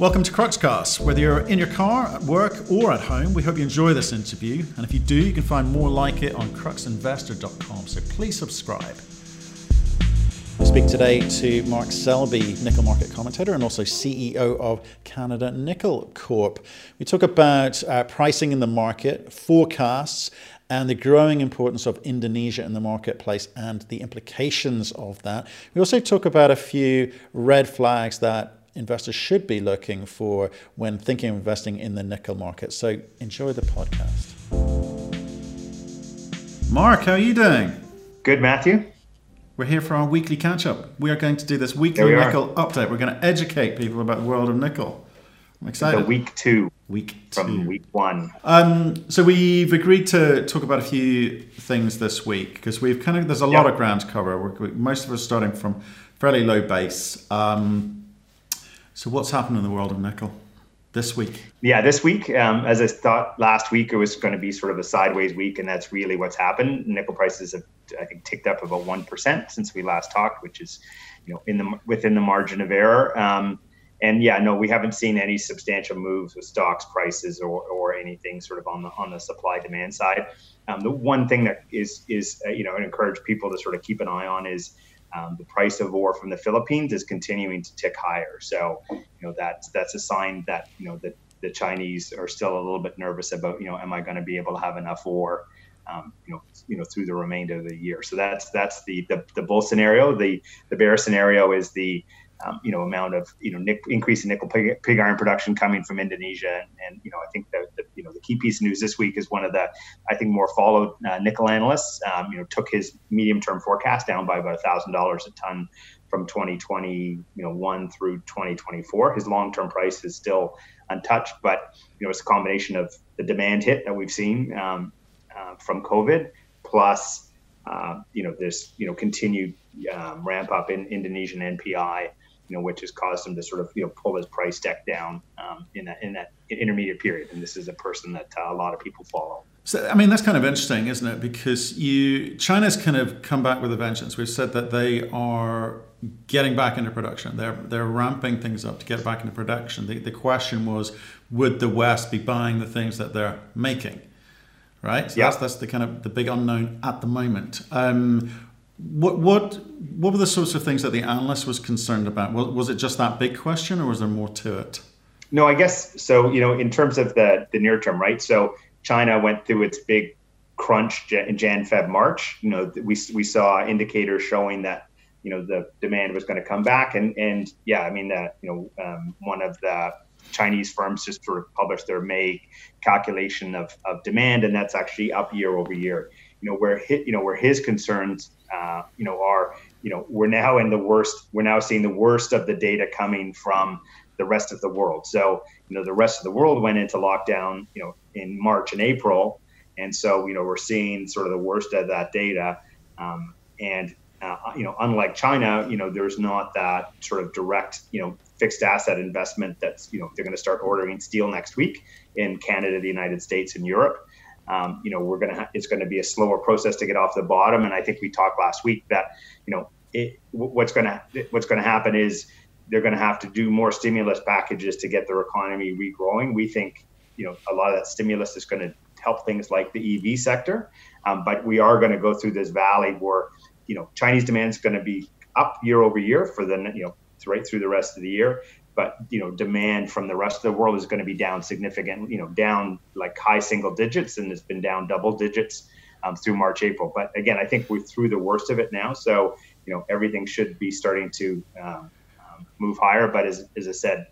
Welcome to Cruxcast. Whether you're in your car, at work, or at home, we hope you enjoy this interview. And if you do, you can find more like it on cruxinvestor.com. So please subscribe. We speak today to Mark Selby, nickel market commentator and also CEO of Canada Nickel Corp. We talk about uh, pricing in the market, forecasts, and the growing importance of Indonesia in the marketplace and the implications of that. We also talk about a few red flags that investors should be looking for when thinking of investing in the nickel market. So enjoy the podcast. Mark, how are you doing? Good, Matthew. We're here for our weekly catch up. We are going to do this weekly we nickel are. update. We're going to educate people about the world of nickel. I'm excited. The week two. Week two. From week one. Um, so we've agreed to talk about a few things this week because we've kind of there's a lot of ground to cover. We're, most of us starting from fairly low base. Um, so, what's happened in the world of nickel this week? Yeah, this week, um, as I thought last week, it was going to be sort of a sideways week, and that's really what's happened. Nickel prices have, I think, ticked up about one percent since we last talked, which is, you know, in the within the margin of error. Um, and yeah, no, we haven't seen any substantial moves with stocks prices or, or anything sort of on the on the supply demand side. Um, the one thing that is is uh, you know, I encourage people to sort of keep an eye on is um, the price of ore from the Philippines is continuing to tick higher. So, you know, that's that's a sign that you know that the Chinese are still a little bit nervous about, you know, am I going to be able to have enough ore, um, you know, you know, through the remainder of the year. So that's that's the the, the bull scenario. The the bear scenario is the um, you know amount of you know increase in nickel pig, pig, iron production coming from Indonesia, and, and you know I think that the, you know the key piece of news this week is one of the I think more followed uh, nickel analysts um, you know took his medium term forecast down by about thousand dollars a ton from 2020 you know one through 2024. His long term price is still untouched, but you know it's a combination of the demand hit that we've seen um, uh, from COVID plus uh, you know this you know continued um, ramp up in Indonesian NPI you know, which has caused him to sort of you know pull his price deck down um, in that in that intermediate period. And this is a person that uh, a lot of people follow. So I mean that's kind of interesting, isn't it? Because you China's kind of come back with a vengeance. We've said that they are getting back into production. They're they're ramping things up to get back into production. The, the question was, would the West be buying the things that they're making? Right. So yeah. that's that's the kind of the big unknown at the moment. Um, what what what were the sorts of things that the analyst was concerned about? Was, was it just that big question, or was there more to it? No, I guess so. You know, in terms of the the near term, right? So China went through its big crunch in Jan, Feb, March. You know, we we saw indicators showing that you know the demand was going to come back, and and yeah, I mean that you know um, one of the Chinese firms just sort of published their May calculation of, of demand, and that's actually up year over year. You know where hit, you know where his concerns uh, you know, are, you know, we're now in the worst, we're now seeing the worst of the data coming from the rest of the world. So, you know, the rest of the world went into lockdown, you know, in March and April. And so, you know, we're seeing sort of the worst of that data. Um, and, uh, you know, unlike China, you know, there's not that sort of direct, you know, fixed asset investment that's, you know, they're going to start ordering steel next week in Canada, the United States, and Europe um, you know, we're gonna ha- it's going to be a slower process to get off the bottom. And I think we talked last week that you know it, what's going to what's going to happen is they're going to have to do more stimulus packages to get their economy regrowing. We think you know a lot of that stimulus is going to help things like the EV sector, um, but we are going to go through this valley where you know Chinese demand is going to be up year over year for the you know right through the rest of the year but you know demand from the rest of the world is going to be down significantly you know down like high single digits and it's been down double digits um, through march april but again i think we're through the worst of it now so you know everything should be starting to um, um, move higher but as, as i said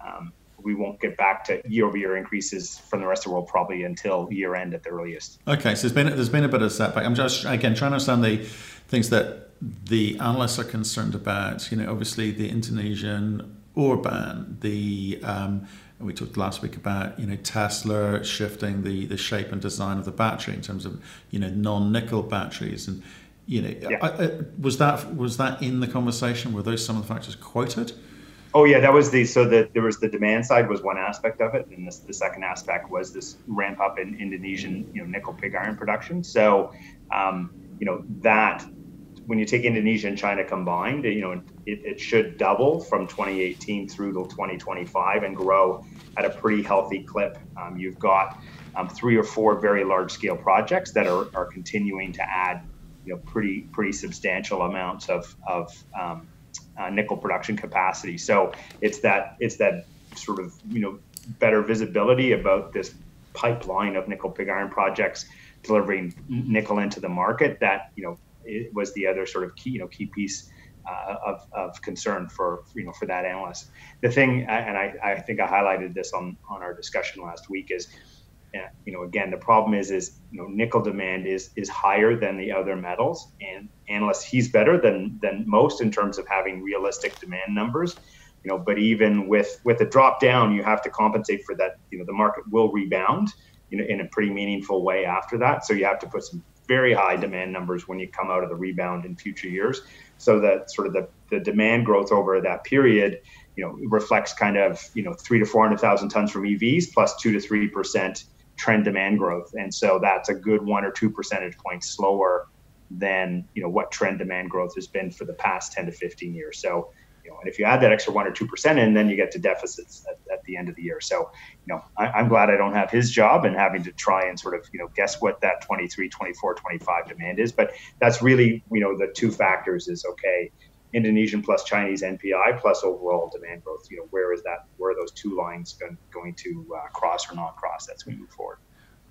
um, we won't get back to year-over-year increases from the rest of the world probably until year end at the earliest. Okay, so there's been there's been a bit of setback. I'm just again trying to understand the things that the analysts are concerned about. You know, obviously the Indonesian ore ban, the um, we talked last week about you know Tesla shifting the the shape and design of the battery in terms of you know non-nickel batteries. And you know yeah. I, I, was that was that in the conversation? Were those some of the factors quoted? Oh yeah that was the so that there was the demand side was one aspect of it. And this, the second aspect was this ramp up in indonesian you know nickel pig iron production. So um, you know that when you take indonesia and china combined you know it, it, should double from 2018 through to 2025 and grow at a pretty healthy clip. Um, you've got um, three or four very large scale projects that are, are continuing to add, you know, pretty pretty substantial amounts of, of um, uh, nickel production capacity. So it's that it's that sort of you know better visibility about this pipeline of nickel pig iron projects delivering nickel into the market that you know it was the other sort of key you know key piece uh, of, of concern for you know for that analyst. The thing, and I, I think I highlighted this on on our discussion last week is. You know, again, the problem is, is you know, nickel demand is is higher than the other metals, and analysts he's better than than most in terms of having realistic demand numbers you know but even with with a drop down you have to compensate for that you know the market will rebound you know in a pretty meaningful way after that so you have to put some very high demand numbers when you come out of the rebound in future years. So that sort of the, the demand growth over that period you know reflects kind of you know three to four hundred thousand tons from evs plus two to three percent trend demand growth. And so that's a good one or two percentage points slower than you know what trend demand growth has been for the past 10 to 15 years. So you know, and if you add that extra one or two percent in, then you get to deficits at, at the end of the year. So, you know, I, am glad I don't have his job and having to try and sort of, you know, guess what that 23, 24, 25 demand is. But that's really, you know, the two factors is okay, Indonesian plus Chinese NPI plus overall demand growth. You know, where is that? Where are those two lines going, to uh, cross or not cross as we move forward?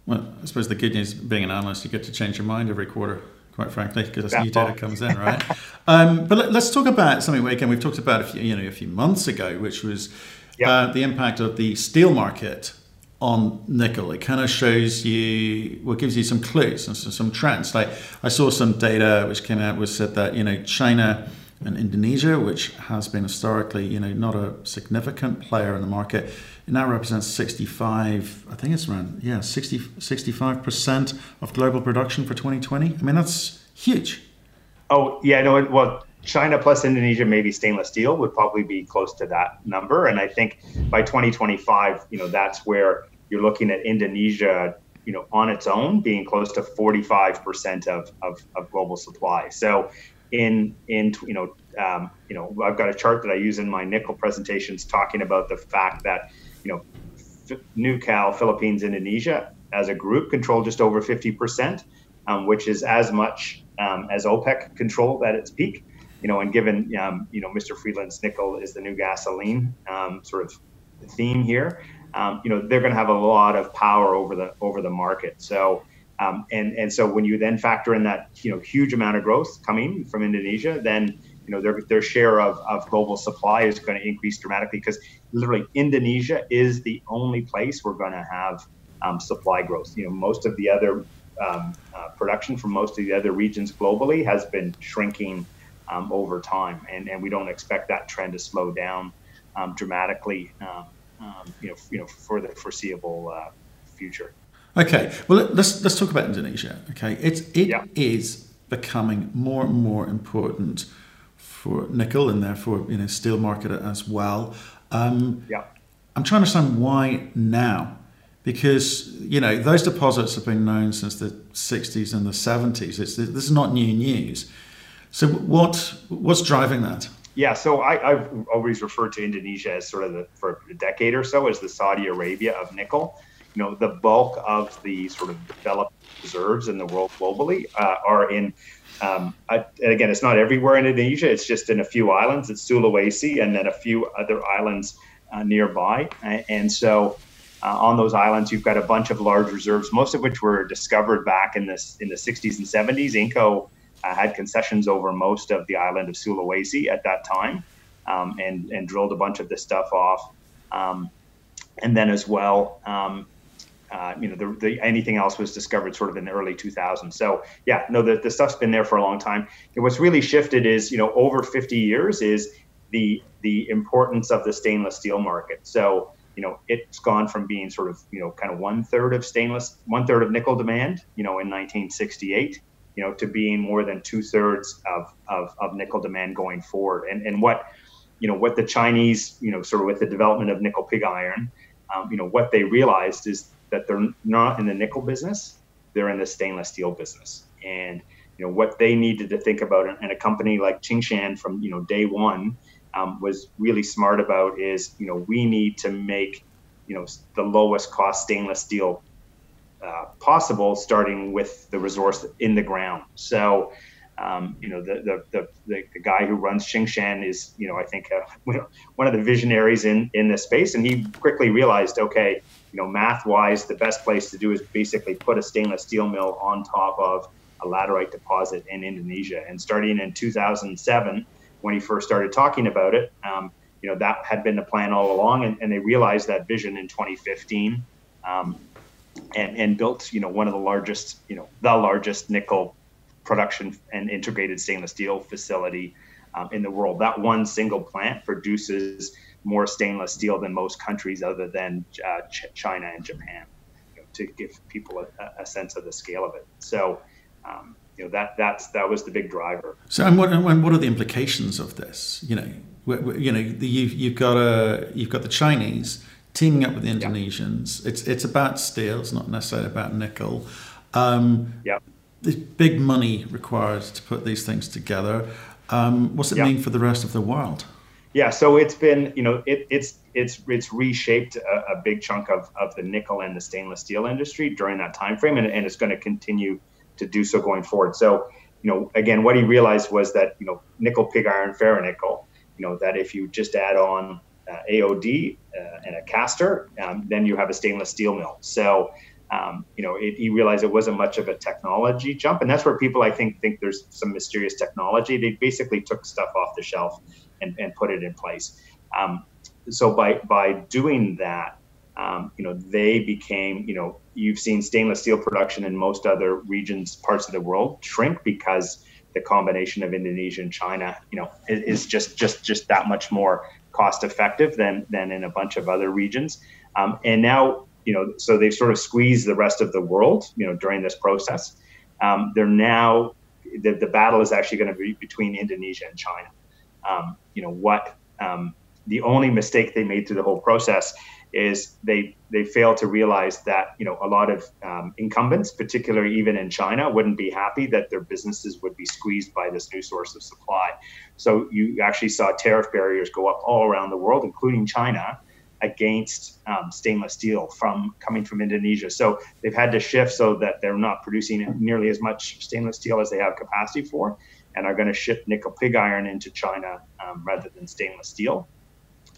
Well, I suppose the good news, being an analyst, you get to change your mind every quarter quite frankly, because new data comes in, right? um, but let, us talk about something we again we've talked about a few, you know, a few months ago, which was yep. uh, the impact of the steel market on nickel. It kind of shows you, well, gives you some clues and some, some trends. Like I saw some data which came out which said that you know China and Indonesia, which has been historically, you know, not a significant player in the market, it now represents 65, I think it's around, yeah, 60, 65% of global production for 2020. I mean, that's huge. Oh, yeah, no, it well, China plus Indonesia, maybe stainless steel would probably be close to that number. And I think by 2025, you know, that's where you're looking at Indonesia, you know, on its own being close to 45% of, of, of global supply. So in in you know um, you know I've got a chart that I use in my nickel presentations talking about the fact that you know New Cal Philippines Indonesia as a group control just over 50 percent, um, which is as much um, as OPEC controlled at its peak. You know, and given um, you know Mr. Friedland's nickel is the new gasoline um, sort of theme here, um, you know they're going to have a lot of power over the over the market. So um, and and so when you then factor in that you know huge amount of growth coming from Indonesia, then you know their their share of, of global supply is going to increase dramatically because literally Indonesia is the only place we're going to have um, supply growth. You know most of the other um, uh, production from most of the other regions globally has been shrinking um, over time, and and we don't expect that trend to slow down um, dramatically. Um, you know you know for the foreseeable uh, future. Okay, well let's let's talk about Indonesia. Okay, it's it yeah. is becoming more and more important for nickel and therefore you know steel market as well. Um, yeah, I'm trying to understand why now, because you know those deposits have been known since the 60s and the 70s. It's this is not new news. So what what's driving that? Yeah, so I, have always referred to Indonesia as sort of the, for a decade or so as the Saudi Arabia of nickel you know, the bulk of the sort of developed reserves in the world globally uh, are in. Um, I, and again, it's not everywhere in Indonesia. It's just in a few islands. It's Sulawesi and then a few other islands uh, nearby. And so, uh, on those islands, you've got a bunch of large reserves, most of which were discovered back in this in the 60s and 70s. Inco uh, had concessions over most of the island of Sulawesi at that time, um, and and drilled a bunch of this stuff off. Um, and then as well, um, uh, you know, the, the, anything else was discovered sort of in the early 2000s. So yeah, no, the, the stuff's been there for a long time. And what's really shifted is, you know, over 50 years is the the importance of the stainless steel market. So you know, it's gone from being sort of you know kind of one third of stainless, one third of nickel demand, you know, in 1968, you know, to being more than two thirds of, of of nickel demand going forward. And and what you know what the Chinese, you know, sort of with the development of nickel pig iron. Um, you know what they realized is that they're not in the nickel business, they're in the stainless steel business. And you know what they needed to think about, and a company like Tsingshan from you know day one um, was really smart about is you know we need to make you know the lowest cost stainless steel uh, possible, starting with the resource in the ground. So, um, you know, the, the, the, the, guy who runs Tsingshan is, you know, I think uh, one of the visionaries in, in this space. And he quickly realized, okay, you know, math wise, the best place to do is basically put a stainless steel mill on top of a laterite deposit in Indonesia. And starting in 2007, when he first started talking about it, um, you know, that had been the plan all along. And, and they realized that vision in 2015. Um, and, and built, you know, one of the largest, you know, the largest nickel production and integrated stainless steel facility um, in the world. That one single plant produces more stainless steel than most countries other than uh, Ch- China and Japan, you know, to give people a, a, sense of the scale of it. So, um, you know, that that's that was the big driver. So, and what and what are the implications of this? You know, you know, you've you've got a you've got the Chinese teaming up with the Indonesians. Yeah. It's it's about steel. It's not necessarily about nickel. Um, yeah. There's big money required to put these things together. Um, what's it yeah. mean for the rest of the world? Yeah, so it's been, you know, it, it's it's it's reshaped a, a, big chunk of, of the nickel and the stainless steel industry during that time frame, and, and it's going to continue to do so going forward. So, you know, again, what he realized was that you know nickel pig iron ferronickel, you know, that if you just add on uh, AOD uh, and a caster, um, then you have a stainless steel mill. So, um, you know, it, he realized it wasn't much of a technology jump, and that's where people I think think there's some mysterious technology. They basically took stuff off the shelf and, and put it in place. Um, so by by doing that, um, you know, they became, you know, you've seen stainless steel production in most other regions, parts of the world shrink because the combination of Indonesia and China, you know, is, just just just that much more cost effective than than in a bunch of other regions. Um, and now, you know, so they've sort of squeezed the rest of the world, you know, during this process. Um, they're now the, the battle is actually going to be between Indonesia and China. Um, you know what? Um, the only mistake they made through the whole process is they they failed to realize that you know a lot of um, incumbents, particularly even in China, wouldn't be happy that their businesses would be squeezed by this new source of supply. So you actually saw tariff barriers go up all around the world, including China, against um, stainless steel from coming from Indonesia. So they've had to shift so that they're not producing nearly as much stainless steel as they have capacity for, and are going to ship nickel pig iron into China um, rather than stainless steel.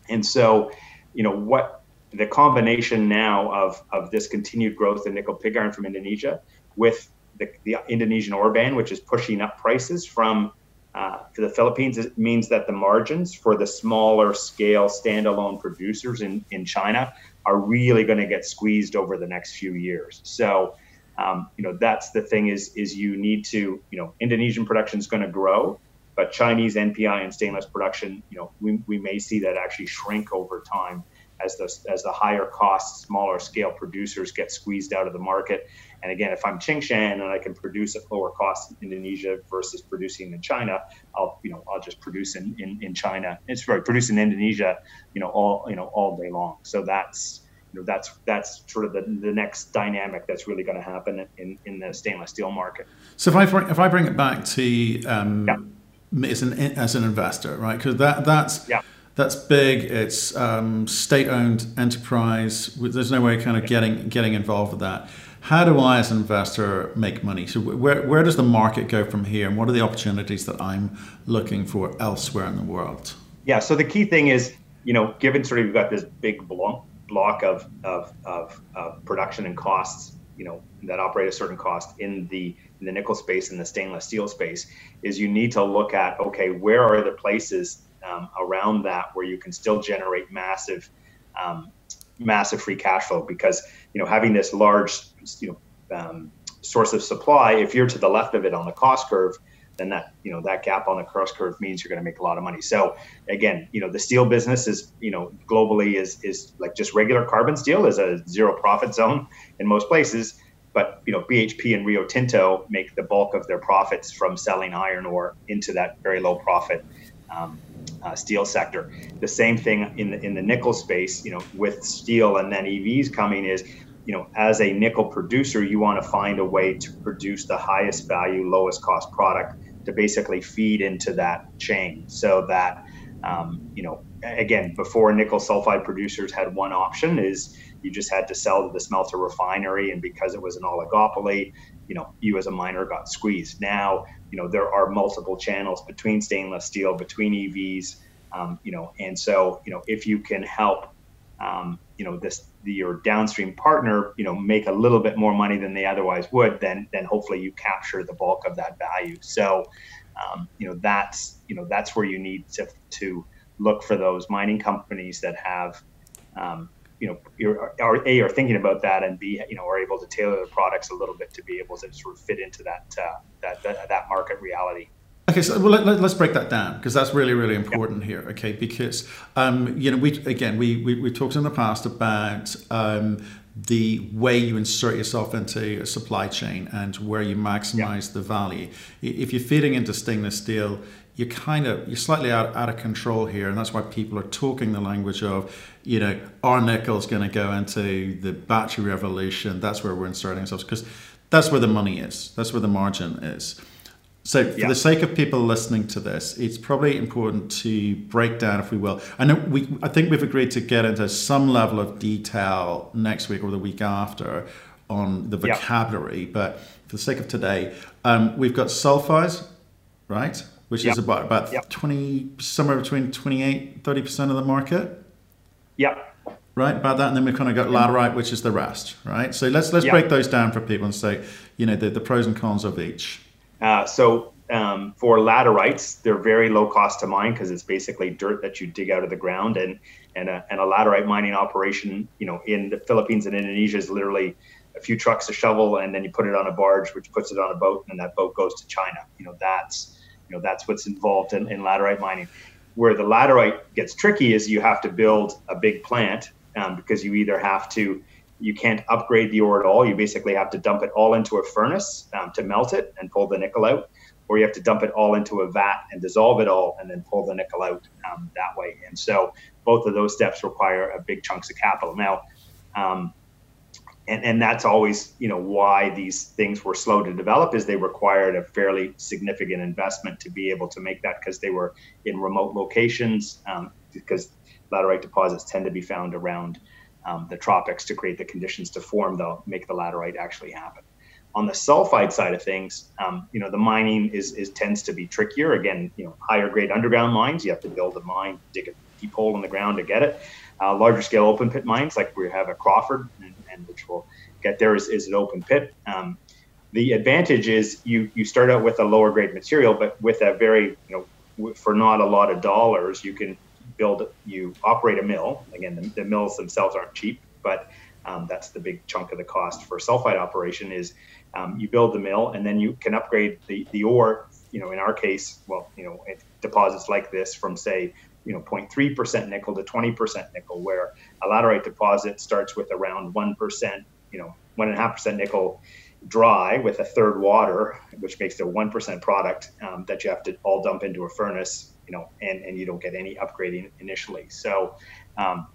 And so, you know what the combination now of, of this continued growth in nickel pig iron from Indonesia with the, the Indonesian ore ban, which is pushing up prices from uh, for the Philippines, it means that the margins for the smaller scale standalone producers in, in China are really going to get squeezed over the next few years. So, um, you know, that's the thing is is you need to, you know, Indonesian production is going to grow, but Chinese NPI and stainless production, you know, we, we may see that actually shrink over time as the as the higher cost, smaller scale producers get squeezed out of the market. And again, if I'm Tsingshan and I can produce at lower cost in Indonesia versus producing in China, I'll you know I'll just produce in, in, in China. It's right, produce in Indonesia, you know all you know all day long. So that's you know that's that's sort of the, the next dynamic that's really going to happen in, in the stainless steel market. So if I bring, if I bring it back to um, yeah. as an as an investor, right? Because that that's yeah that's big. It's um, state-owned enterprise. There's no way of kind of getting getting involved with that. How do I, as an investor, make money? So where where does the market go from here, and what are the opportunities that I'm looking for elsewhere in the world? Yeah. So the key thing is, you know, given sort of you've got this big block block of of, of, of production and costs, you know, that operate a certain cost in the in the nickel space and the stainless steel space, is you need to look at okay, where are the places um, around that where you can still generate massive um, massive free cash flow? Because you know having this large you know um, source of supply if you're to the left of it on the cost curve then that you know that gap on the cost curve means you're going to make a lot of money so again you know the steel business is you know globally is is like just regular carbon steel is a zero profit zone in most places but you know BHP and Rio Tinto make the bulk of their profits from selling iron ore into that very low profit um, uh, steel sector. The same thing in the in the nickel space, you know, with steel and then EVs coming is you know, as a nickel producer, you want to find a way to produce the highest value, lowest cost product to basically feed into that chain so that, um, you know, again, before nickel sulfide producers had one option is you just had to sell to the smelter refinery. And because it was an oligopoly, you know, you as a miner got squeezed. Now, you know, there are multiple channels between stainless steel, between EVs, um, you know, and so, you know, if you can help, um, you know, this your downstream partner, you know, make a little bit more money than they otherwise would, then then hopefully you capture the bulk of that value. So, um, you know, that's you know that's where you need to to look for those mining companies that have, um, you know, are, a are thinking about that and b you know are able to tailor the products a little bit to be able to sort of fit into that uh, that, that that market reality. Okay, so well, let, us break that down because that's really, really important yeah. here. Okay, because um, you know, we again, we, we we talked in the past about um, the way you insert yourself into a supply chain and where you maximize yeah. the value. If you're feeding into stainless steel, you're kind of you're slightly out, out of control here, and that's why people are talking the language of, you know, our nickel's going to go into the battery revolution. That's where we're inserting ourselves because that's where the money is. That's where the margin is. So, for yeah. the sake of people listening to this, it's probably important to break down, if we will. I know we, I think we've agreed to get into some level of detail next week or the week after on the vocabulary, yeah. but for the sake of today, um, we've got sulfides, right? Which yeah. is about about twenty, somewhere between 28, 30 percent of the market. Yeah. Right about that, and then we've kind of got laterite, which is the rest, right? So let's let's break those down for people and say, you know, the, the pros and cons of each. Uh, so um, for laterites, they're very low cost to mine because it's basically dirt that you dig out of the ground, and and a, and a laterite mining operation, you know, in the Philippines and Indonesia is literally a few trucks, a shovel, and then you put it on a barge, which puts it on a boat, and that boat goes to China. You know, that's you know that's what's involved in, in laterite mining. Where the laterite gets tricky is you have to build a big plant um, because you either have to you can't upgrade the ore at all. You basically have to dump it all into a furnace um, to melt it and pull the nickel out, or you have to dump it all into a vat and dissolve it all and then pull the nickel out um, that way. And so both of those steps require a big chunks of capital. Now, um, and, and that's always you know why these things were slow to develop is they required a fairly significant investment to be able to make that because they were in remote locations um, because laterite deposits tend to be found around um, the tropics to create the conditions to form the make the laterite actually happen. On the sulfide side of things, um, you know, the mining is, is tends to be trickier. Again, you know, higher grade underground mines, you have to build a mine, dig a deep hole in the ground to get it. Uh, larger scale open pit mines, like we have at Crawford, and, and which we'll get there, is, is an open pit. Um, the advantage is you you start out with a lower grade material, but with a very you know for not a lot of dollars, you can build, you operate a mill. Again, the, the mills themselves aren't cheap, but um, that's the big chunk of the cost for sulfide operation is um, you build the mill and then you can upgrade the, the ore, you know, in our case, well, you know, deposits like this from say, you know, 0.3% nickel to 20% nickel, where a laterite deposit starts with around 1%, you know, 1.5% nickel dry with a third water, which makes it a 1% product um, that you have to all dump into a furnace you know, and, and you don't get any upgrading initially. So, um,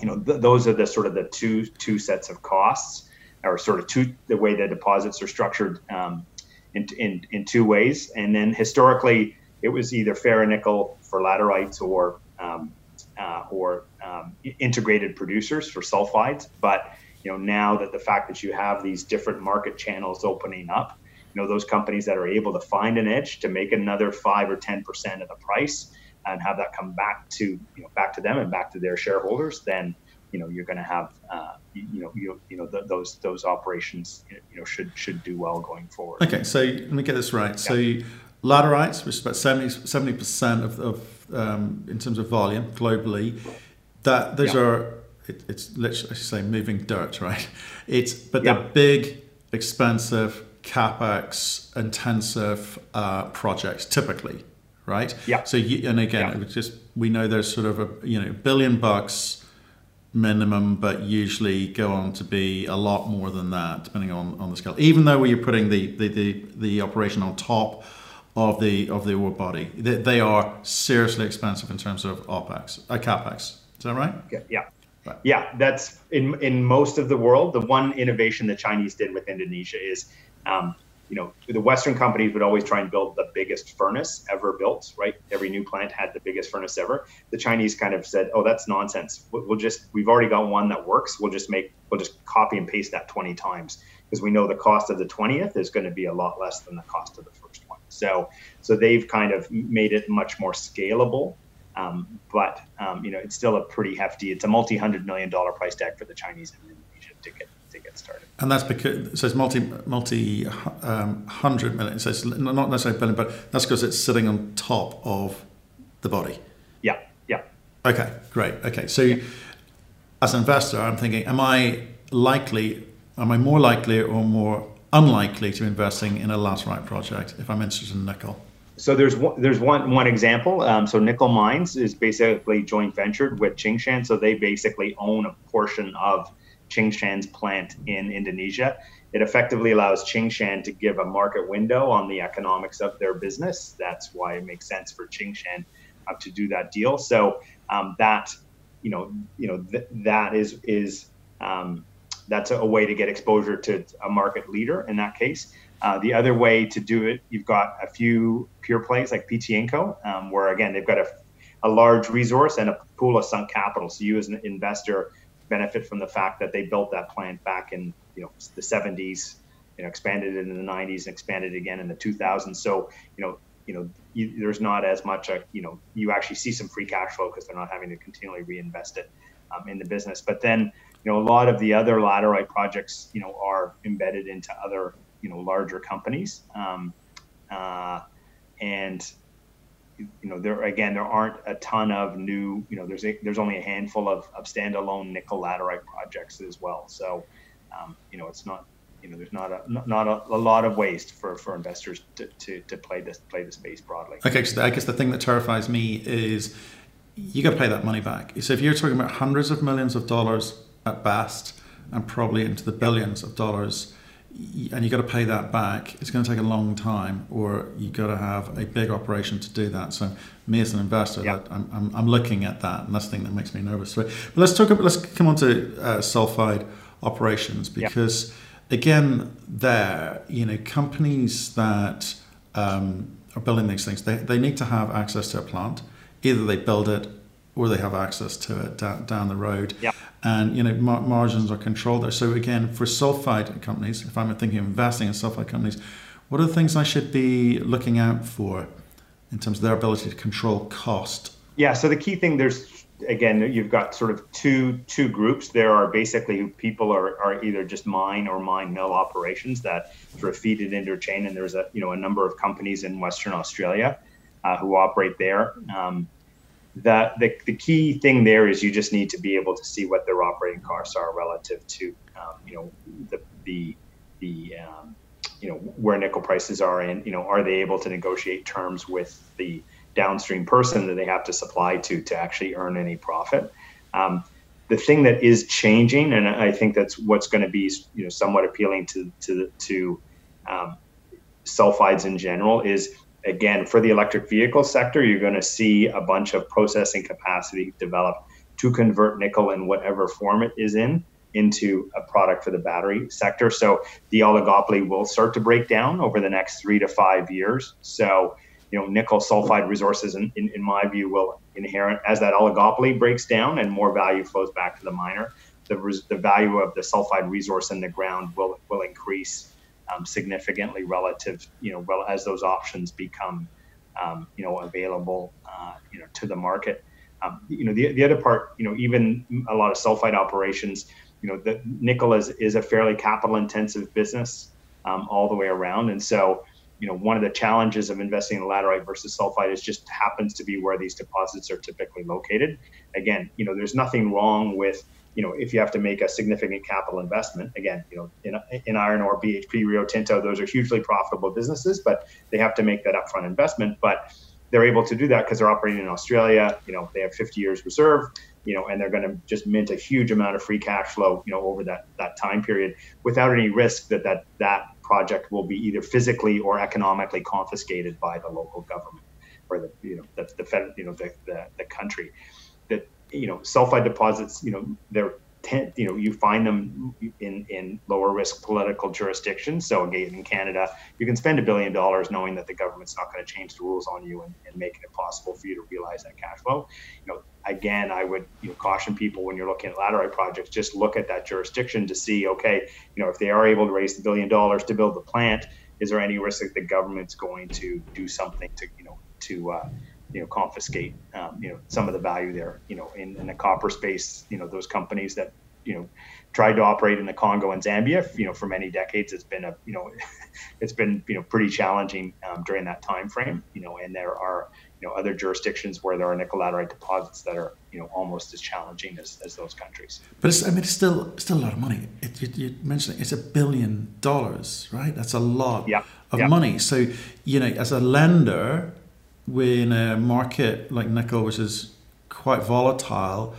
you know, th- those are the sort of the two two sets of costs, or sort of two the way the deposits are structured um, in, in in two ways. And then historically, it was either ferronickel for laterites or um, uh, or um, integrated producers for sulfides. But you know, now that the fact that you have these different market channels opening up, you know those companies that are able to find an edge to make another five or ten percent of the price and have that come back to you know back to them and back to their shareholders, then you know you're going to have uh, you, know you, you know th- those those operations you know should should do well going forward. Okay, so let me get this right. Yeah. So laterites, which is about 70 percent of, of um, in terms of volume globally, that those yeah. are it, it's literally say moving dirt, right? It's but yeah. they're big, expensive, capex intensive uh, projects typically, right? Yeah. So you, and again, yeah. just we know there's sort of a you know billion bucks minimum, but usually go on to be a lot more than that, depending on, on the scale. Even though you're putting the, the, the, the operation on top of the of the ore body, they, they are seriously expensive in terms of opex, uh, capex. Is that right? Yeah. Right. Yeah, that's in in most of the world. The one innovation the Chinese did with Indonesia is, um, you know, the Western companies would always try and build the biggest furnace ever built. Right, every new plant had the biggest furnace ever. The Chinese kind of said, "Oh, that's nonsense. We'll just we've already got one that works. We'll just make we'll just copy and paste that 20 times because we know the cost of the 20th is going to be a lot less than the cost of the first one." So so they've kind of made it much more scalable um, but um, you know, it's still a pretty hefty. It's a multi-hundred million dollar price tag for the Chinese and Indonesia to get to get started. And that's because so it's multi multi um, hundred million. So it's not necessarily billion, but that's because it's sitting on top of the body. Yeah. Yeah. Okay. Great. Okay. So as an investor, I'm thinking, am I likely? Am I more likely or more unlikely to investing in a laterite project if I'm interested in nickel? so there's one, there's one one example. Um, so Nickel Mines is basically joint ventured with Tsingshan, so they basically own a portion of Tsingshan's plant in Indonesia. It effectively allows Tsingshan to give a market window on the economics of their business. That's why it makes sense for Tsingshan uh, to do that deal. So um, that you know you know th- that is is um, that's a, a way to get exposure to a market leader in that case. Uh, the other way to do it, you've got a few pure plays like PT Inco, um, where again they've got a, a large resource and a pool of sunk capital. So you as an investor benefit from the fact that they built that plant back in you know the 70s, you know expanded it in the 90s and expanded again in the 2000s. So you know you know you, there's not as much a, you know you actually see some free cash flow because they're not having to continually reinvest it um, in the business. But then you know a lot of the other laterite projects you know are embedded into other you know larger companies, um, uh, and you know there again there aren't a ton of new you know there's a, there's only a handful of, of standalone nickel laterite projects as well. So um, you know it's not you know there's not a not a, a, lot of waste for, for investors to, to, to play this play the space broadly. Okay, so I guess the thing that terrifies me is you got to pay that money back. So if you're talking about hundreds of millions of dollars at best, and probably into the billions of dollars and you've got to pay that back. It's going to take a long time, or you've got to have a big operation to do that. So, me as an investor, yeah. I'm, I'm, I'm, looking at that, and that's the thing that makes me nervous. But let's talk. About, let's come on to uh, sulfide operations because, yeah. again, there, you know, companies that um, are building these things, they, they need to have access to a plant. Either they build it, or they have access to it down, down the road. Yeah and you know mar- margins are controlled there. So again, for sulfide companies, if I'm thinking of investing in sulfide companies, what are the things I should be looking out for in terms of their ability to control cost? Yeah. So the key thing there's again you've got sort of two two groups. There are basically people are, are either just mine or mine mill operations that sort of feed it into a chain, and there's a you know a number of companies in Western Australia uh, who operate there. Um, that the, the key thing there is you just need to be able to see what their operating costs are relative to um, you know the the the um, you know where nickel prices are and you know are they able to negotiate terms with the downstream person that they have to supply to to actually earn any profit? Um, the thing that is changing and i think that's what's going to be you know somewhat appealing to to to um, sulfides in general is again, for the electric vehicle sector, you're going to see a bunch of processing capacity develop to convert nickel in whatever form it is in into a product for the battery sector. So the oligopoly will start to break down over the next three to five years. So, you know, nickel sulfide resources, in, in, in my view, will inherent as that oligopoly breaks down and more value flows back to the miner. The, the value of the sulfide resource in the ground will will increase um, significantly relative, you know, well, as those options become, um, you know, available, uh, you know, to the market. Um, you know, the, the other part, you know, even a lot of sulfide operations, you know, the nickel is, is a fairly capital intensive business um, all the way around. And so, you know, one of the challenges of investing in laterite versus sulfide is just happens to be where these deposits are typically located. Again, you know, there's nothing wrong with you know, if you have to make a significant capital investment, again, you know, in, in iron ore, BHP, Rio Tinto, those are hugely profitable businesses, but they have to make that upfront investment. But they're able to do that because they're operating in Australia. You know, they have 50 years reserve. You know, and they're going to just mint a huge amount of free cash flow. You know, over that that time period, without any risk that that that project will be either physically or economically confiscated by the local government or the you know the, the fed, you know the, the, the country you know, sulfide deposits, you know, they're you know, you find them in, in lower risk political jurisdictions. So again, in Canada, you can spend a billion dollars knowing that the government's not going to change the rules on you and, and making it possible for you to realize that cash flow. You know, again, I would you know, caution people when you're looking at laterite projects, just look at that jurisdiction to see, okay, you know, if they are able to raise the billion dollars to build the plant, is there any risk that the government's going to do something to, you know, to uh, you know confiscate um, you know some of the value there you know in, in the copper space you know those companies that you know tried to operate in the Congo and Zambia you know for many decades it's been a you know it's been you know pretty challenging um, during that time frame you know and there are you know other jurisdictions where there are nickel laterite deposits that are you know almost as challenging as, as those countries but it's, I mean it's still still a lot of money it, you, you mentioned it, it's a billion dollars right that's a lot yeah. of yeah. money so you know as a lender we're in a market like nickel, which is quite volatile.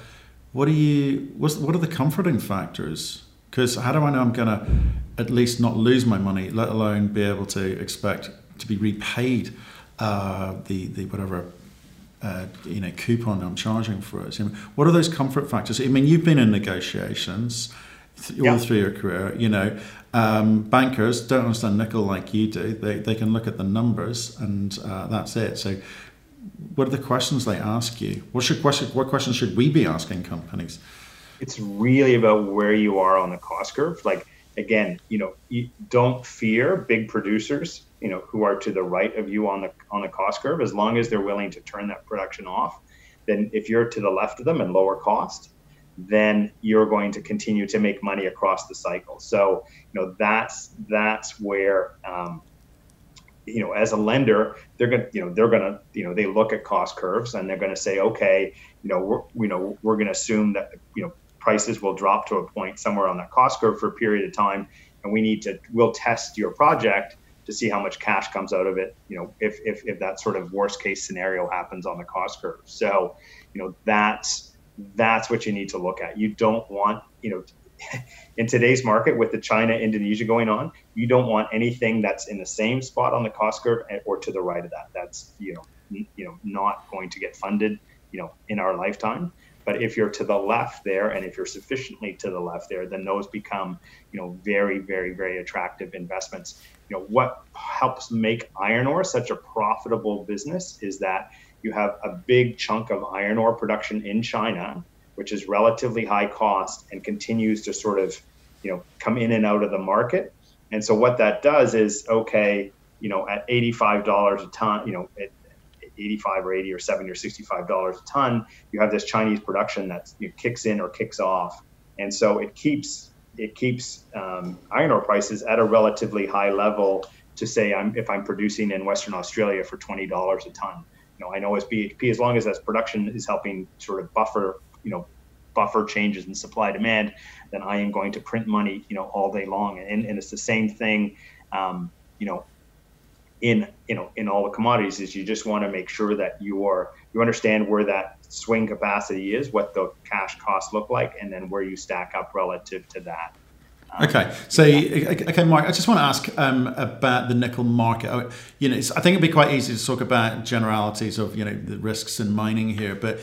What are you? What's, what are the comforting factors? Because how do I know I'm going to at least not lose my money, let alone be able to expect to be repaid uh, the the whatever uh, you know coupon I'm charging for it? what are those comfort factors? I mean, you've been in negotiations all through your career. You know, um, bankers don't understand nickel like you do. They, they can look at the numbers and uh, that's it. So, what are the questions they ask you? What should question? What questions should we be asking companies? It's really about where you are on the cost curve. Like again, you know, you don't fear big producers, you know, who are to the right of you on the on the cost curve. As long as they're willing to turn that production off, then if you're to the left of them and lower cost, then you're going to continue to make money across the cycle. So, you know, that's that's where um, you know, as a lender, they're gonna, you know, they're gonna, you know, they look at cost curves and they're gonna say, okay, you know, we're, you know, we're gonna assume that, you know, prices will drop to a point somewhere on that cost curve for a period of time, and we need to, we'll test your project to see how much cash comes out of it. You know, if if if that sort of worst case scenario happens on the cost curve. So, you know, that's that's what you need to look at. You don't want, you know, in today's market with the China Indonesia going on, you don't want anything that's in the same spot on the cost curve or to the right of that. That's you know you know not going to get funded you know in our lifetime. But if you're to the left there, and if you're sufficiently to the left there, then those become you know very very very attractive investments. You know what helps make iron ore such a profitable business is that you have a big chunk of iron ore production in China, which is relatively high cost and continues to sort of, you know, come in and out of the market. And so what that does is, okay, you know, at $85 a ton, you know, at 85 or 80 or 70 or 65 dollars a ton, you have this Chinese production that you know, kicks in or kicks off, and so it keeps it keeps um, iron ore prices at a relatively high level. To say I'm if I'm producing in Western Australia for twenty dollars a ton, you know, I know as BHP, as long as that production is helping sort of buffer, you know, buffer changes in supply demand, then I am going to print money, you know, all day long. And, and it's the same thing, um, you know, in you know in all the commodities is you just want to make sure that you are you understand where that swing capacity is, what the cash costs look like, and then where you stack up relative to that. Okay, so okay, Mark, I just want to ask um, about the nickel market. You know, I think it'd be quite easy to talk about generalities of you know the risks in mining here, but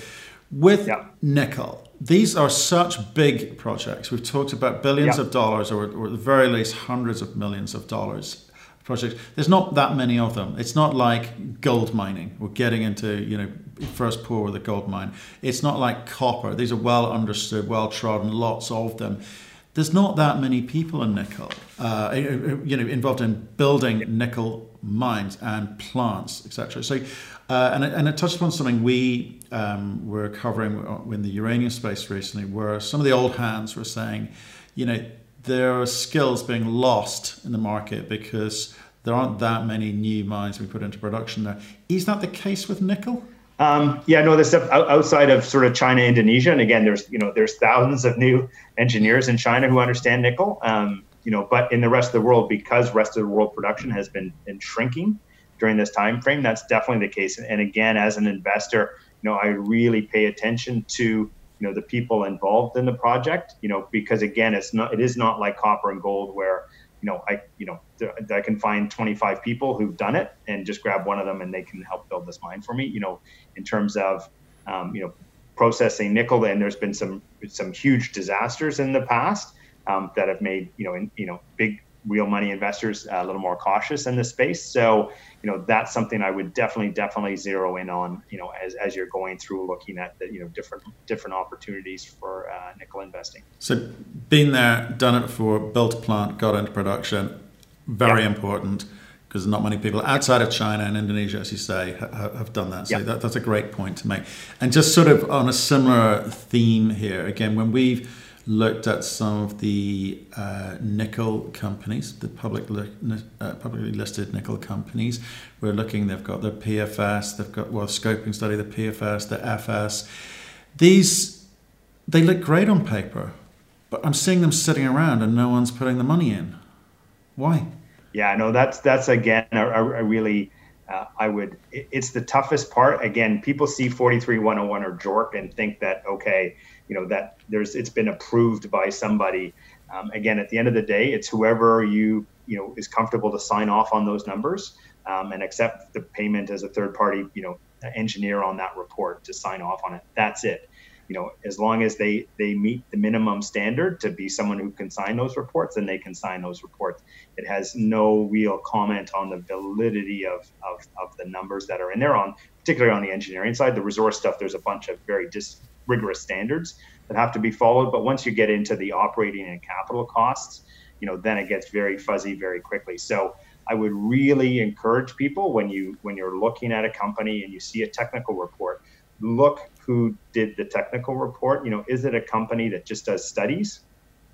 with yeah. nickel, these are such big projects. We've talked about billions yeah. of dollars, or, or at the very least hundreds of millions of dollars projects. There's not that many of them. It's not like gold mining. We're getting into you know first pour with a gold mine. It's not like copper. These are well understood, well trodden, lots of them there's not that many people in nickel, uh, you know, involved in building nickel mines and plants, etc. So, uh, and, it, and it touched upon something we um, were covering in the uranium space recently, where some of the old hands were saying, you know, there are skills being lost in the market because there aren't that many new mines we put into production there. Is that the case with nickel? Um, yeah, no, the stuff outside of sort of China, Indonesia, and again, there's you know there's thousands of new engineers in China who understand nickel. Um, you know, but in the rest of the world, because rest of the world production has been, been shrinking during this time frame, that's definitely the case. And again, as an investor, you know, I really pay attention to you know the people involved in the project. You know, because again, it's not it is not like copper and gold where you know, I, you know, I can find 25 people who've done it and just grab one of them and they can help build this mine for me. You know, in terms of, um, you know, processing nickel, and there's been some some huge disasters in the past um, that have made you know in, you know big real money investors a little more cautious in this space. So, you know, that's something I would definitely, definitely zero in on, you know, as, as you're going through looking at the, you know, different, different opportunities for uh, nickel investing. So been there, done it before, built a plant, got into production, very important because not many people outside of China and Indonesia, as you say, ha- have done that. So that, that's a great point to make. And just sort of on a similar theme here, again, when we've looked at some of the uh, nickel companies, the public li- uh, publicly listed nickel companies. We're looking, they've got their PFS, they've got, well, scoping study, the PFS, the FS. These, they look great on paper, but I'm seeing them sitting around and no one's putting the money in. Why? Yeah, no, that's, that's again, a, a really, uh, I would, it's the toughest part. Again, people see 43101 or JORC and think that, okay, you know that there's it's been approved by somebody. Um, again, at the end of the day, it's whoever you you know is comfortable to sign off on those numbers um, and accept the payment as a third party you know engineer on that report to sign off on it. That's it. You know, as long as they they meet the minimum standard to be someone who can sign those reports, then they can sign those reports. It has no real comment on the validity of of, of the numbers that are in there on particularly on the engineering side. The resource stuff, there's a bunch of very dis rigorous standards that have to be followed. But once you get into the operating and capital costs, you know, then it gets very fuzzy very quickly. So I would really encourage people when you when you're looking at a company and you see a technical report, look who did the technical report. You know, is it a company that just does studies,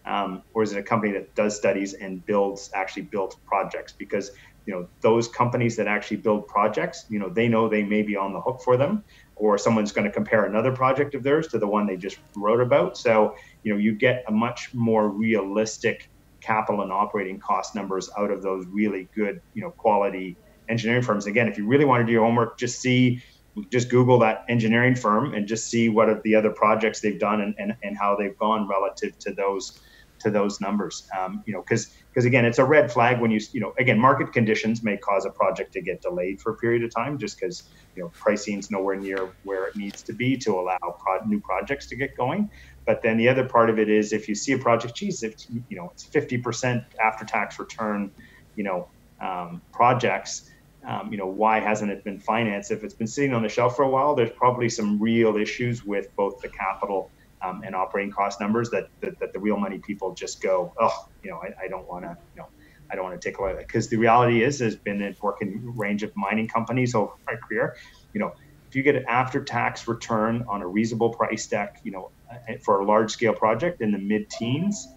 um, or is it a company that does studies and builds actually built projects? Because you know those companies that actually build projects, you know, they know they may be on the hook for them, or someone's going to compare another project of theirs to the one they just wrote about. So, you know, you get a much more realistic capital and operating cost numbers out of those really good, you know, quality engineering firms. Again, if you really want to do your homework, just see, just Google that engineering firm and just see what are the other projects they've done and, and, and how they've gone relative to those to those numbers. Um, you know, because because again, it's a red flag when you you know again market conditions may cause a project to get delayed for a period of time just because you know pricing is nowhere near where it needs to be to allow pro- new projects to get going. But then the other part of it is if you see a project, geez, if you know it's 50% after tax return, you know, um, projects. Um, you know, why hasn't it been financed? If it's been sitting on the shelf for a while, there's probably some real issues with both the capital um, and operating cost numbers that, that, that the real money people just go, oh, you know, I, don't want to, you know, I don't want to take away that because the reality is, has been a working range of mining companies over my career. You know, if you get an after-tax return on a reasonable price deck, you know, for a large-scale project in the mid-teens,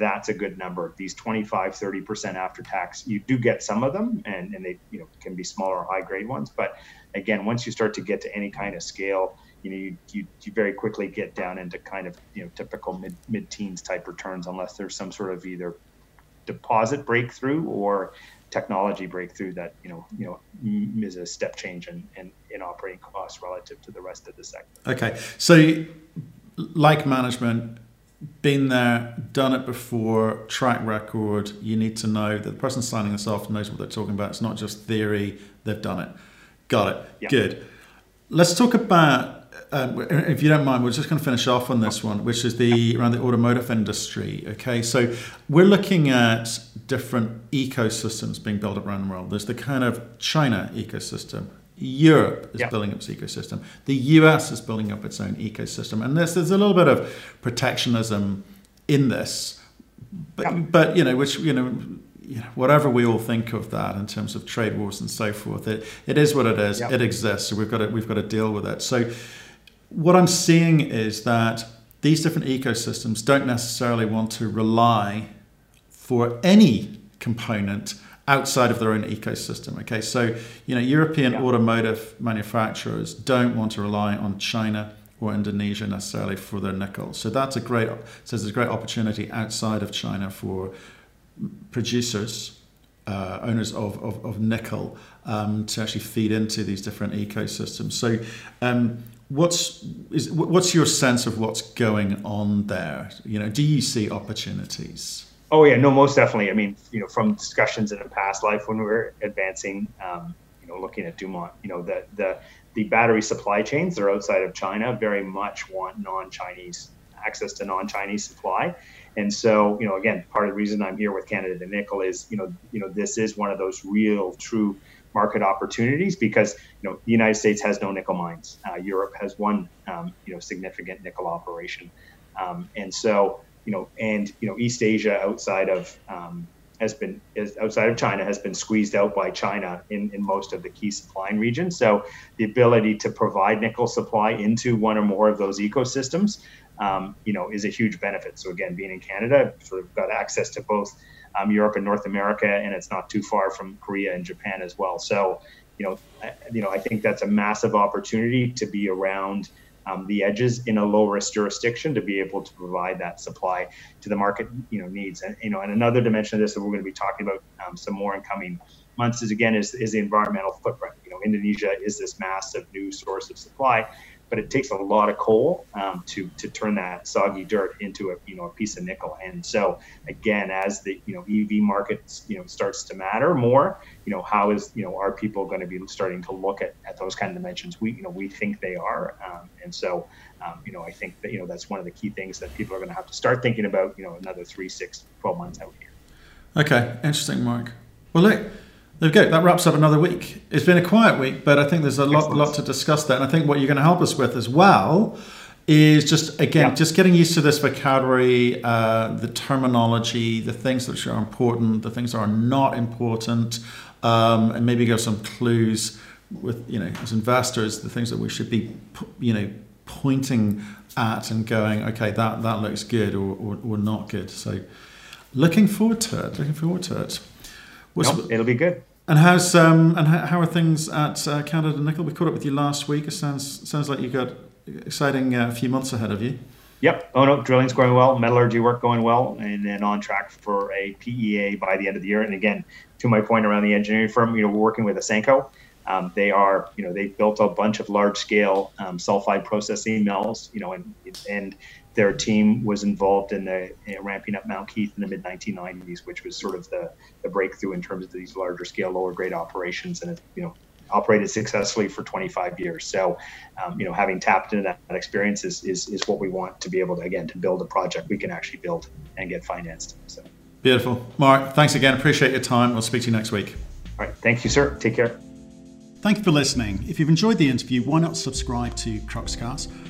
that's a good number. These 25, 30% after tax, you do get some of them and, and they, you know, can be smaller high grade ones. But again, once you start to get to any kind of scale, you know you, you, you very quickly get down into kind of you know typical mid mid teens type returns unless there's some sort of either deposit breakthrough or technology breakthrough that you know you know is a step change in, in, in operating costs relative to the rest of the sector. Okay, so like management, been there, done it before, track record. You need to know that the person signing this off knows what they're talking about. It's not just theory; they've done it. Got it. Yeah. Good. Let's talk about um, if you don't mind, we're just going to finish off on this one, which is the around the automotive industry. Okay, so we're looking at different ecosystems being built up around the world. There's the kind of China ecosystem. Europe is building up its ecosystem. The US is building up its own ecosystem, and there's there's a little bit of protectionism in this, but but you know which you know you know, whatever we all think of that in terms of trade wars and so forth, it, it is what it is. Yep. It exists. So we've got to we've got to deal with it. So what I'm seeing is that these different ecosystems don't necessarily want to rely for any component outside of their own ecosystem. Okay, so you know European yeah. automotive manufacturers don't want to rely on China or Indonesia necessarily for their nickel. So that's a great so there's a great opportunity outside of China for producers. Uh, owners of, of, of nickel um, to actually feed into these different ecosystems. So, um, what's is what's your sense of what's going on there? You know, do you see opportunities? Oh yeah, no, most definitely. I mean, you know, from discussions in a past life when we were advancing, um, you know, looking at Dumont, you know, the the the battery supply chains that are outside of China very much want non-Chinese access to non-Chinese supply. And so, you know, again, part of the reason I'm here with Canada Nickel is, you know, you know, this is one of those real, true market opportunities because, you know, the United States has no nickel mines. Uh, Europe has one, um, you know, significant nickel operation, um, and so, you know, and you know, East Asia outside of um, has been is outside of China has been squeezed out by China in, in most of the key supplying regions. So the ability to provide nickel supply into one or more of those ecosystems, um, you know, is a huge benefit. So again, being in Canada, sort of got access to both um, Europe and North America, and it's not too far from Korea and Japan as well. So you know, I, you know, I think that's a massive opportunity to be around um, the edges in a low risk jurisdiction to be able to provide that supply to the market you know needs. And you know and another dimension of this that we're going to be talking about um, some more in coming months is again is, is the environmental footprint. You know indonesia is this massive new source of supply but it takes a lot of coal um, to to turn that soggy dirt into a you know a piece of nickel. And so again, as the you know EV market you know starts to matter more, you know how is you know are people going to be starting to look at, at those kind of dimensions? We you know we think they are, um, and so um, you know I think that you know that's one of the key things that people are going to have to start thinking about. You know another three, six, 12 months out here. Okay, interesting, Mike. Well, look. There we go. That wraps up another week. It's been a quiet week, but I think there's a lot, lot to discuss there. And I think what you're going to help us with as well is just again yeah. just getting used to this vocabulary, uh, the terminology, the things that are important, the things that are not important, um, and maybe give some clues with you know as investors the things that we should be you know pointing at and going okay that that looks good or, or, or not good. So looking forward to it. Looking forward to it. Nope, it'll be good. And how's um and how are things at uh, Canada Nickel? We caught up with you last week. It sounds sounds like you've got exciting uh, few months ahead of you. Yep. Oh no, drilling's going well, metallurgy work going well, and then on track for a PEA by the end of the year. And again, to my point around the engineering firm, you know, we're working with Ausenco. Um, they are, you know, they built a bunch of large scale um, sulfide processing mills, you know, and and their team was involved in the you know, ramping up Mount Keith in the mid 1990s, which was sort of the, the breakthrough in terms of these larger scale, lower grade operations, and it, you know operated successfully for 25 years. So, um, you know, having tapped into that, that experience is, is is what we want to be able to again to build a project we can actually build and get financed. So beautiful, Mark. Thanks again. Appreciate your time. We'll speak to you next week. All right. Thank you, sir. Take care. Thank you for listening. If you've enjoyed the interview, why not subscribe to Cruxcast?